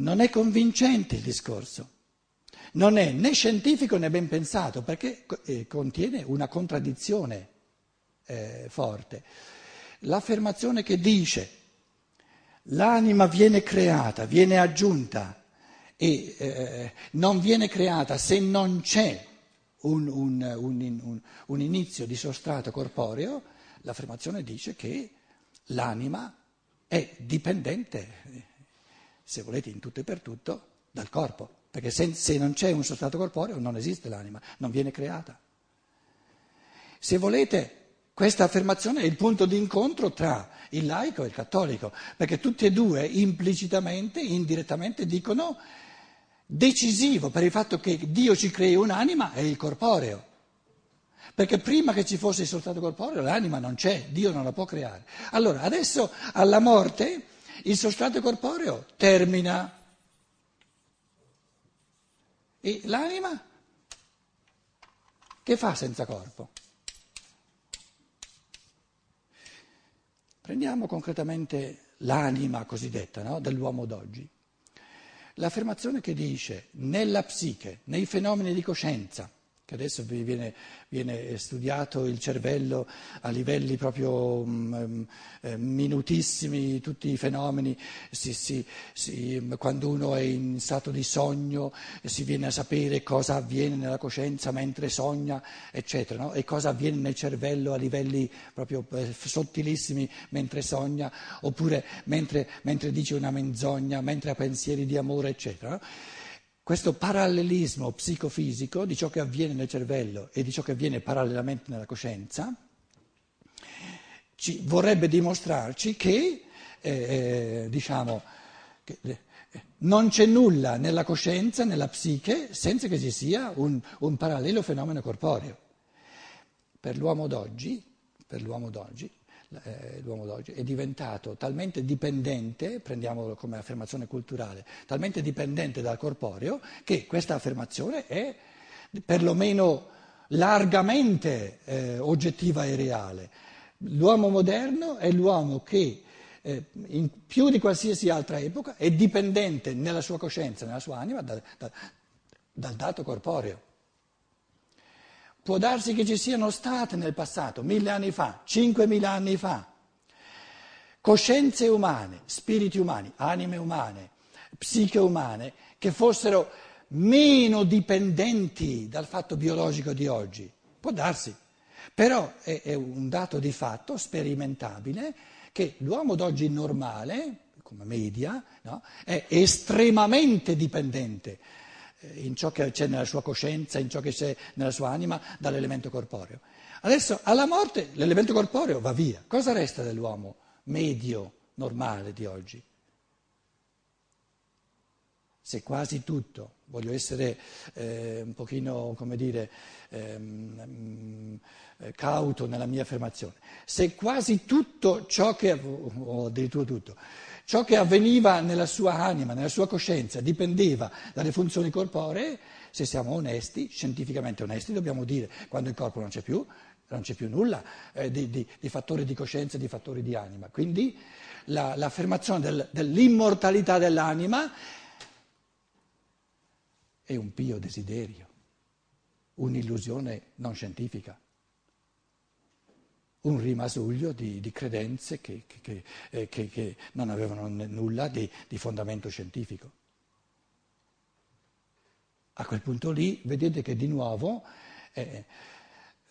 Non è convincente il discorso, non è né scientifico né ben pensato perché eh, contiene una contraddizione eh, forte. L'affermazione che dice l'anima viene creata, viene aggiunta e eh, non viene creata se non c'è un, un, un, un, inizio di sostrato corporeo, l'affermazione dice che l'anima è dipendente se volete in tutto e per tutto, dal corpo, perché se, se non c'è un sostrato corporeo non esiste l'anima, non viene creata. Se volete, questa affermazione è il punto di incontro tra il laico e il cattolico, perché tutti e due implicitamente, indirettamente dicono decisivo per il fatto che Dio ci crei un'anima è il corporeo. Perché prima che ci fosse il sostrato corporeo l'anima non c'è, Dio non la può creare. Allora, adesso alla morte il sostrato corporeo termina e l'anima che fa senza corpo? Prendiamo concretamente l'anima cosiddetta no? dell'uomo d'oggi. L'affermazione che dice nella psiche, nei fenomeni di coscienza, che adesso viene, viene, studiato il cervello a livelli proprio um, eh, minutissimi, tutti i fenomeni, si, si, si, quando uno è in stato di sogno si viene a sapere cosa avviene nella coscienza mentre sogna, eccetera, no? e cosa avviene nel cervello a livelli proprio eh, sottilissimi mentre sogna, oppure mentre, mentre, dice una menzogna, mentre ha pensieri di amore, eccetera. No? Questo parallelismo psicofisico di ciò che avviene nel cervello e di ciò che avviene parallelamente nella coscienza ci, vorrebbe dimostrarci che, eh, eh diciamo, che eh, non c'è nulla nella coscienza, nella psiche, senza che ci sia un, un parallelo fenomeno corporeo. Per l'uomo d'oggi, per l'uomo d'oggi eh, l'uomo d'oggi è diventato talmente dipendente, prendiamolo come affermazione culturale, talmente dipendente dal corporeo che questa affermazione è perlomeno largamente eh, oggettiva e reale. L'uomo moderno è l'uomo che eh, in più di qualsiasi altra epoca è dipendente nella sua coscienza, nella sua anima dal, dal, dal dato corporeo. Può darsi che ci siano state nel passato, mille anni fa, cinquemila anni fa, coscienze umane, spiriti umani, anime umane, psiche umane, che fossero meno dipendenti dal fatto biologico di oggi. Può darsi, però è, è un dato di fatto sperimentabile che l'uomo d'oggi normale, come media, no, è estremamente dipendente in ciò che c'è nella sua coscienza, in ciò che c'è nella sua anima, dall'elemento corporeo. Adesso alla morte l'elemento corporeo va via. Cosa resta dell'uomo medio, normale di oggi? Se quasi tutto, voglio essere eh, un pochino, come dire, ehm, eh, cauto nella mia affermazione, se quasi tutto ciò che, o addirittura tutto, Ciò che avveniva nella sua anima, nella sua coscienza, dipendeva dalle funzioni corporee, se siamo onesti, scientificamente onesti, dobbiamo dire quando il corpo non c'è più, non c'è più nulla eh, di, di, di, fattori di coscienza e di fattori di anima. Quindi la, l'affermazione del, dell'immortalità dell'anima è un pio desiderio, un'illusione non scientifica un rimasuglio di, di credenze che, che, eh, che, che, non avevano nulla di, di, fondamento scientifico. A quel punto lì vedete che di nuovo eh,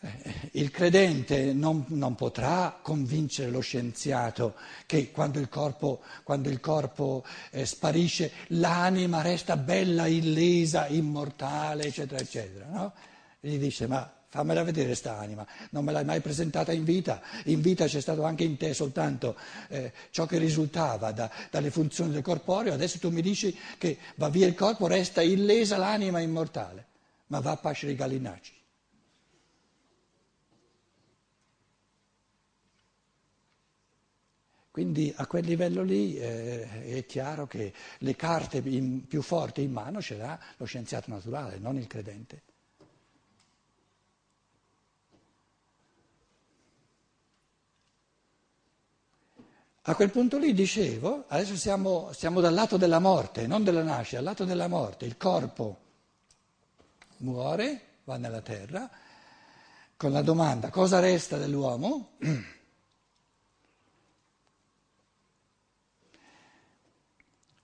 eh, il credente non, non, potrà convincere lo scienziato che quando il corpo, quando il corpo eh, sparisce l'anima resta bella, illesa, immortale, eccetera, eccetera. No? Gli dice ma fammela vedere sta anima, non me l'hai mai presentata in vita, in vita c'è stato anche in te soltanto eh, ciò che risultava da, dalle funzioni del corporeo, adesso tu mi dici che va via il corpo, resta illesa l'anima immortale, ma va a pascere i gallinacci. Quindi a quel livello lì eh, è chiaro che le carte in, più forti in mano ce l'ha lo scienziato naturale, non il credente. A quel punto lì dicevo, adesso siamo, siamo dal lato della morte, non della nascita, dal lato della morte. Il corpo muore, va nella terra, con la domanda cosa resta dell'uomo?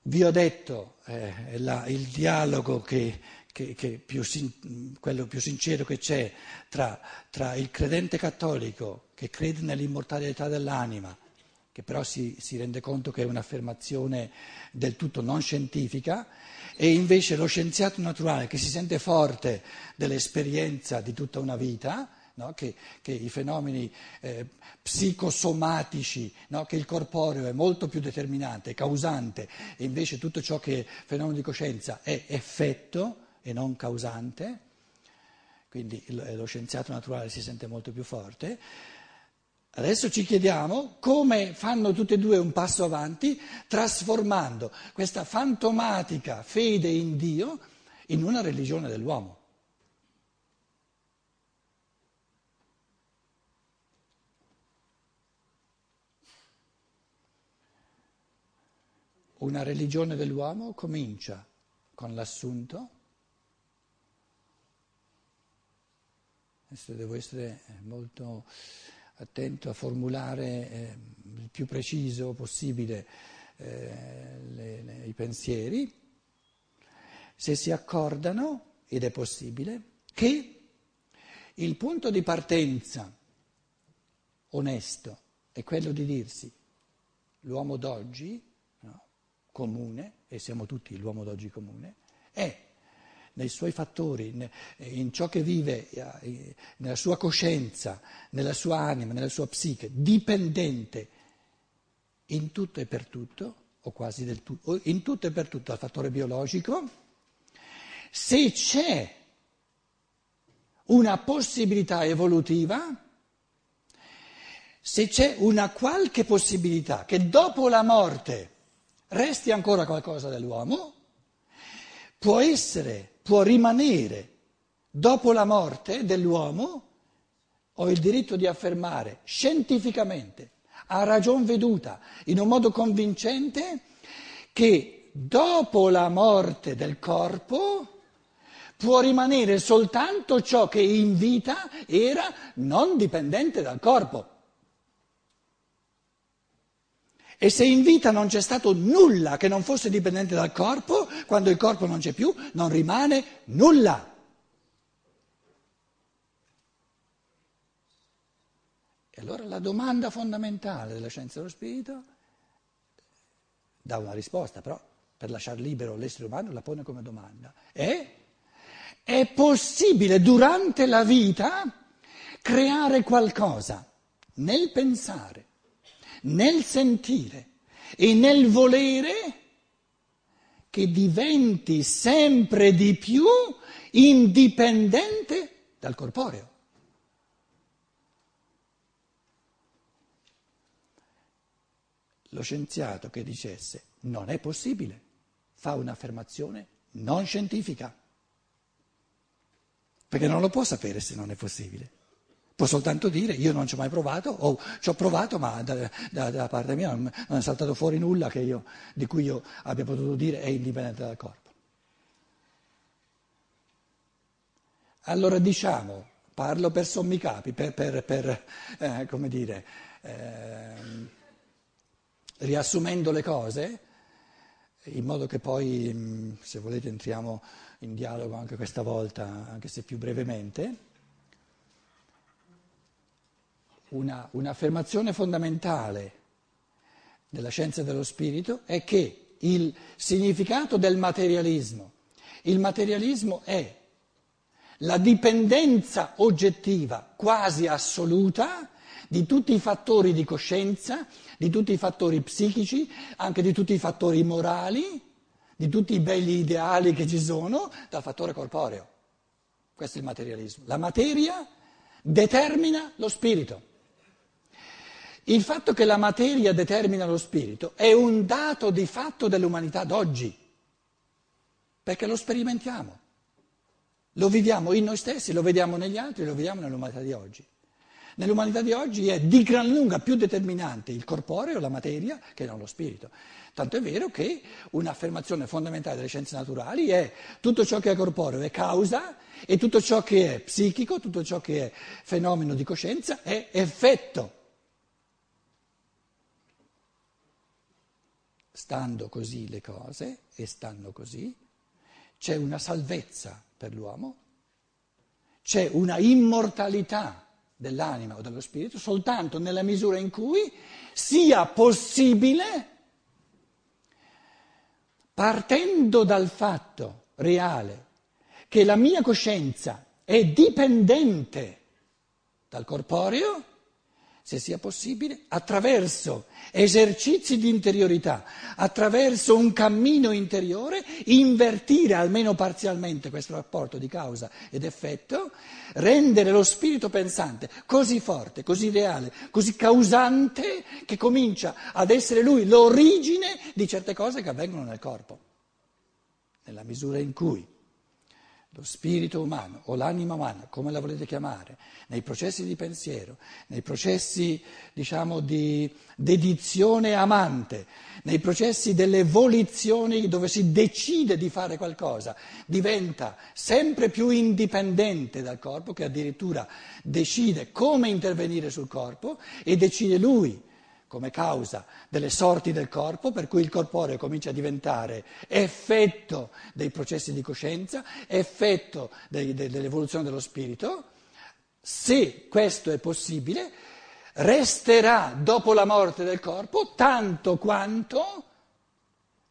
Vi ho detto eh, la, il dialogo che, che, che più, quello più sincero che c'è tra, tra il credente cattolico che crede nell'immortalità dell'anima che però si, si, rende conto che è un'affermazione del tutto non scientifica, e invece lo scienziato naturale che si sente forte dell'esperienza di tutta una vita, no? che, che, i fenomeni eh, psicosomatici, no? che il corporeo è molto più determinante, causante, e invece tutto ciò che è fenomeno di coscienza è effetto e non causante, quindi lo scienziato naturale si sente molto più forte. Adesso ci chiediamo come fanno tutte e due un passo avanti, trasformando questa fantomatica fede in Dio in una religione dell'uomo. Una religione dell'uomo comincia con l'assunto, adesso devo essere molto attento a formulare eh, il più preciso possibile eh, le, le, i pensieri, se si accordano, ed è possibile, che il punto di partenza onesto è quello di dirsi l'uomo d'oggi, no, comune, e siamo tutti l'uomo d'oggi comune, è nei suoi fattori, in ciò che vive, eh, nella sua coscienza, nella sua anima, nella sua psiche, dipendente in tutto e per tutto, o quasi del tutto, in tutto e per tutto dal fattore biologico, se c'è una possibilità evolutiva, se c'è una qualche possibilità che dopo la morte resti ancora qualcosa dell'uomo, può essere può rimanere dopo la morte dell'uomo, ho il diritto di affermare scientificamente, a ragion veduta, in un modo convincente, che dopo la morte del corpo può rimanere soltanto ciò che in vita era non dipendente dal corpo. E se in vita non c'è stato nulla che non fosse dipendente dal corpo, quando il corpo non c'è più, non rimane nulla. E allora la domanda fondamentale della scienza dello spirito dà una risposta, però per lasciare libero l'essere umano la pone come domanda. È, è possibile durante la vita creare qualcosa nel pensare nel sentire e nel volere che diventi sempre di più indipendente dal corporeo. Lo scienziato che dicesse non è possibile fa un'affermazione non scientifica, perché non lo può sapere se non è possibile. Può soltanto dire io non ci ho mai provato, o ci ho provato ma da, da, da parte mia non, non, è saltato fuori nulla io, di cui io abbia potuto dire è indipendente dal corpo. Allora diciamo, parlo per sommi capi, per, per, per eh, come dire, eh, riassumendo le cose, in modo che poi, se volete, entriamo in dialogo anche questa volta, anche se più brevemente una, un'affermazione fondamentale della scienza dello spirito è che il significato del materialismo, il materialismo è la dipendenza oggettiva quasi assoluta di tutti i fattori di coscienza, di tutti i fattori psichici, anche di tutti i fattori morali, di tutti i belli ideali che ci sono, dal fattore corporeo. Questo è il materialismo. La materia determina lo spirito. Il fatto che la materia determina lo spirito è un dato di fatto dell'umanità d'oggi, perché lo sperimentiamo, lo viviamo in noi stessi, lo vediamo negli altri, lo vediamo nell'umanità di oggi. Nell'umanità di oggi è di gran lunga più determinante il corporeo, la materia, che non lo spirito. Tanto è vero che un'affermazione fondamentale delle scienze naturali è tutto ciò che è corporeo è causa e tutto ciò che è psichico, tutto ciò che è fenomeno di coscienza è effetto. Stando così le cose, e stanno così, c'è una salvezza per l'uomo, c'è una immortalità dell'anima o dello spirito soltanto nella misura in cui sia possibile, partendo dal fatto reale che la mia coscienza è dipendente dal corporeo, se sia possibile, attraverso esercizi di interiorità, attraverso un cammino interiore, invertire almeno parzialmente questo rapporto di causa ed effetto, rendere lo spirito pensante così forte, così reale, così causante, che comincia ad essere lui l'origine di certe cose che avvengono nel corpo, nella misura in cui lo spirito umano o l'anima umana, come la volete chiamare, nei processi di pensiero, nei processi, diciamo, di dedizione amante, nei processi delle volizioni dove si decide di fare qualcosa, diventa sempre più indipendente dal corpo, che addirittura decide come intervenire sul corpo e decide lui come causa delle sorti del corpo, per cui il corporeo comincia a diventare effetto dei processi di coscienza, effetto dei, de, dell'evoluzione dello spirito, se questo è possibile, resterà dopo la morte del corpo tanto quanto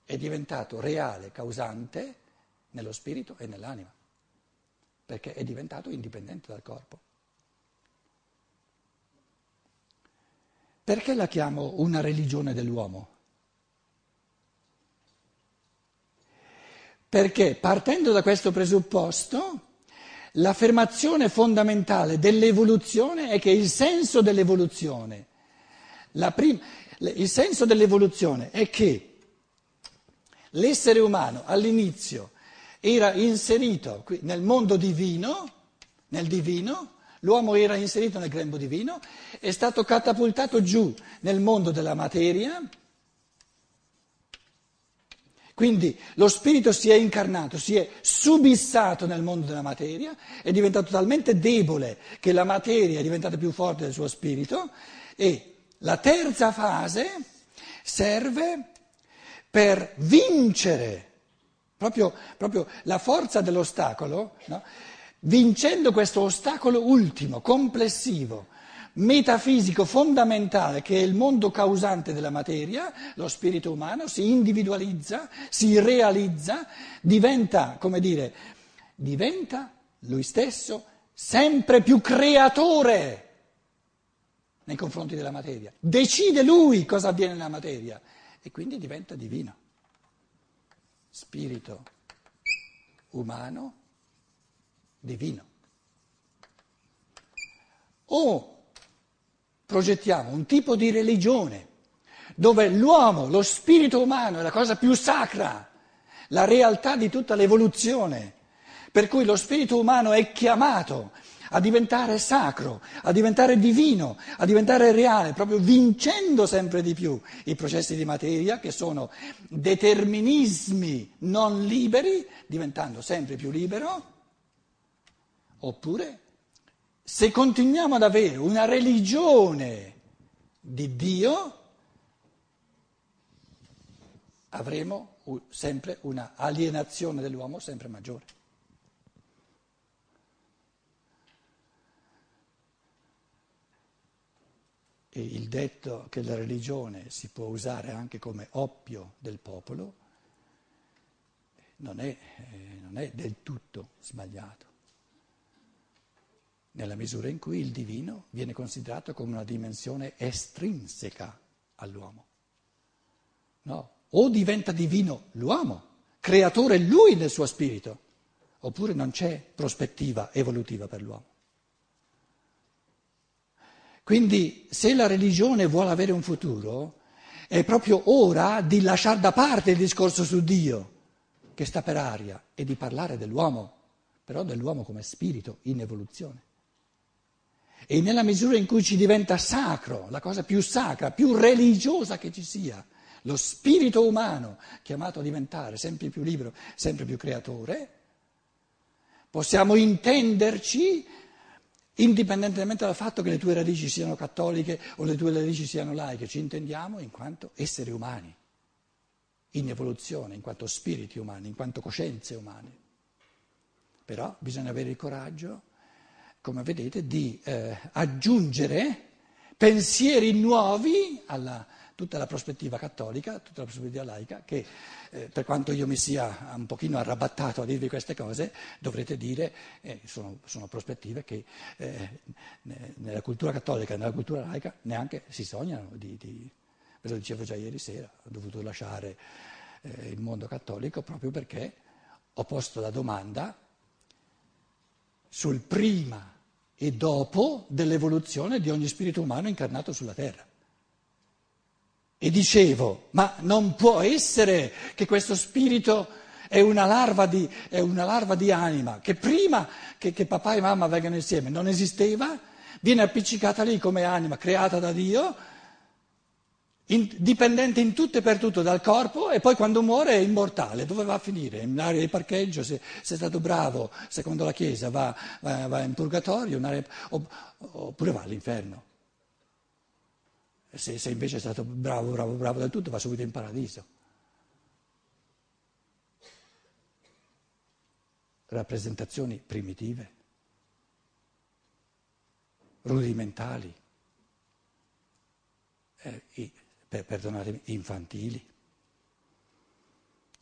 è diventato reale, causante nello spirito e nell'anima, perché è diventato indipendente dal corpo. Perché la chiamo una religione dell'uomo? Perché partendo da questo presupposto, l'affermazione fondamentale dell'evoluzione è che il senso dell'evoluzione, prima, il senso dell'evoluzione è che l'essere umano all'inizio era inserito nel mondo divino, nel divino, L'uomo era inserito nel grembo divino, è stato catapultato giù nel mondo della materia, quindi lo spirito si è incarnato, si è subissato nel mondo della materia, è diventato talmente debole che la materia è diventata più forte del suo spirito e la terza fase serve per vincere proprio, proprio la forza dell'ostacolo. No? Vincendo questo ostacolo ultimo, complessivo, metafisico, fondamentale, che è il mondo causante della materia, lo spirito umano, si individualizza, si realizza, diventa, come dire, diventa lui stesso sempre più creatore nei confronti della materia. Decide lui cosa avviene nella materia e quindi diventa divino. Spirito umano divino. O progettiamo un tipo di religione dove l'uomo, lo spirito umano è la cosa più sacra, la realtà di tutta l'evoluzione, per cui lo spirito umano è chiamato a diventare sacro, a diventare divino, a diventare reale, proprio vincendo sempre di più i processi di materia che sono determinismi non liberi, diventando sempre più libero Oppure, se continuiamo ad avere una religione di Dio, avremo sempre una alienazione dell'uomo sempre maggiore. E il detto che la religione si può usare anche come oppio del popolo non è, eh, non è del tutto sbagliato nella misura in cui il divino viene considerato come una dimensione estrinseca all'uomo. No, o diventa divino l'uomo, creatore lui nel suo spirito, oppure non c'è prospettiva evolutiva per l'uomo. Quindi se la religione vuole avere un futuro, è proprio ora di lasciare da parte il discorso su Dio, che sta per aria, e di parlare dell'uomo, però dell'uomo come spirito in evoluzione E nella misura in cui ci diventa sacro, la cosa più sacra, più religiosa che ci sia, lo spirito umano chiamato a diventare sempre più libero, sempre più creatore, possiamo intenderci indipendentemente dal fatto che le tue radici siano cattoliche o le tue radici siano laiche, ci intendiamo in quanto esseri umani, in evoluzione, in quanto spiriti umani, in quanto coscienze umane. Però bisogna avere il coraggio, come vedete, di eh, aggiungere pensieri nuovi alla tutta la prospettiva cattolica, tutta la prospettiva laica, che eh, per quanto io mi sia un pochino arrabattato a dirvi queste cose, dovrete dire, eh, sono, sono, prospettive che eh, nella cultura cattolica e nella cultura laica neanche si sognano di, di, ve lo dicevo già ieri sera, ho dovuto lasciare eh, il mondo cattolico proprio perché ho posto la domanda sul prima e dopo dell'evoluzione di ogni spirito umano incarnato sulla terra. E dicevo, ma non può essere che questo spirito è una larva di, una larva di anima, che prima che, che papà e mamma vengano insieme non esisteva, viene appiccicata lì come anima creata da Dio, in, dipendente in tutto e per tutto dal corpo e poi quando muore è immortale. Dove va a finire? In un'area di parcheggio, se, se è stato bravo, secondo la Chiesa, va, va, va in purgatorio, oppure va all'inferno. Se, se invece è stato bravo, bravo, bravo del tutto, va subito in paradiso. Rappresentazioni primitive, rudimentali, eh, per, perdonatemi, infantili.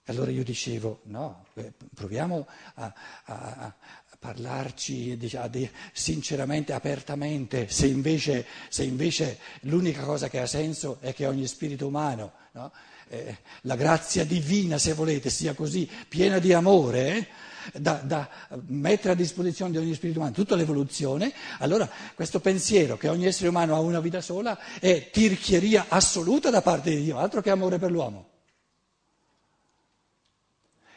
Allora io dicevo, no, eh, proviamo a, a, a parlarci diciamo, sinceramente, apertamente, se invece, se invece, l'unica cosa che ha senso è che ogni spirito umano, no? eh, la grazia divina, se volete, sia così piena di amore, eh, da, da, mettere a disposizione di ogni spirito umano tutta l'evoluzione, allora questo pensiero che ogni essere umano ha una vita sola è tirchieria assoluta da parte di Dio, altro che amore per l'uomo.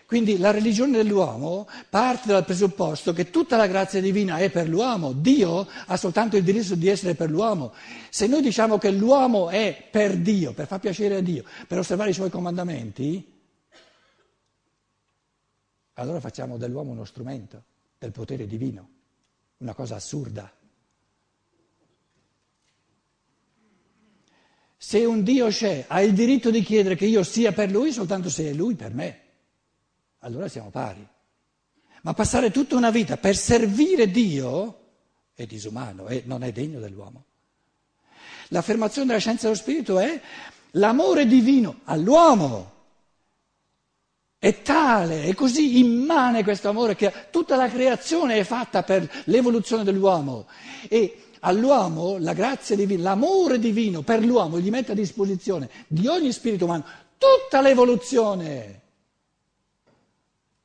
Quindi la religione dell'uomo parte dal presupposto che tutta la grazia divina è per l'uomo, Dio ha soltanto il diritto di essere per l'uomo. Se noi diciamo che l'uomo è per Dio, per far piacere a Dio, per osservare i suoi comandamenti, allora facciamo dell'uomo uno strumento del potere divino, una cosa assurda. Se un Dio c'è, ha il diritto di chiedere che io sia per lui soltanto se è lui per me allora siamo pari. Ma passare tutta una vita per servire Dio è disumano e non è degno dell'uomo. L'affermazione della scienza dello spirito è l'amore divino all'uomo. È tale, è così immane questo amore che tutta la creazione è fatta per l'evoluzione dell'uomo e all'uomo la grazia divina, l'amore divino per l'uomo gli mette a disposizione di ogni spirito umano tutta l'evoluzione.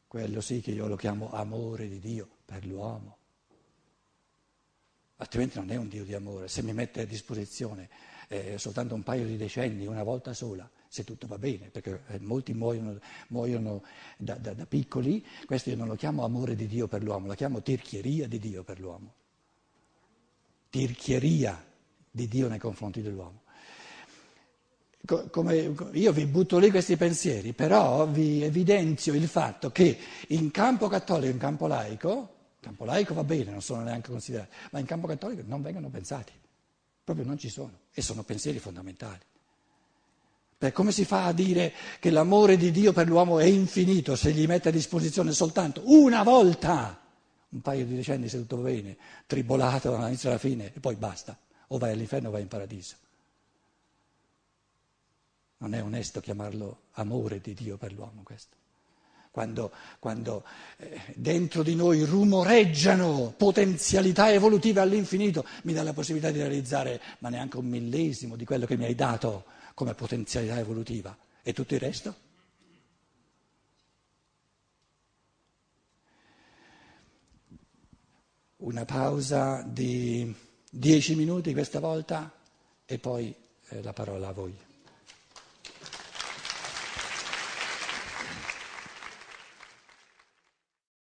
Quello sì che io lo chiamo amore di Dio per l'uomo. Altrimenti non è un Dio di amore. Se mi mette a disposizione eh, soltanto un paio di decenni, una volta sola, se tutto va bene, perché eh, molti muoiono, muoiono da, da, da, piccoli, questo io non lo chiamo amore di Dio per l'uomo, lo chiamo tirchieria di Dio per l'uomo. Tirchieria di Dio nei confronti dell'uomo come, io vi butto lì questi pensieri, però vi evidenzio il fatto che in campo cattolico in campo laico, campo laico va bene, non sono neanche considerati, ma in campo cattolico non vengono pensati, proprio non ci sono, e sono pensieri fondamentali. Per come si fa a dire che l'amore di Dio per l'uomo è infinito se gli mette a disposizione soltanto una volta, un paio di decenni se tutto va bene, tribolato dall'inizio alla fine, e poi basta, o vai all'inferno o vai in paradiso. Non è onesto chiamarlo amore di Dio per l'uomo questo. Quando, quando eh, dentro di noi rumoreggiano potenzialità evolutive all'infinito, mi dà la possibilità di realizzare ma neanche un millesimo di quello che mi hai dato come potenzialità evolutiva. E tutto il resto? Una pausa di dieci minuti questa volta e poi eh, la parola a voi.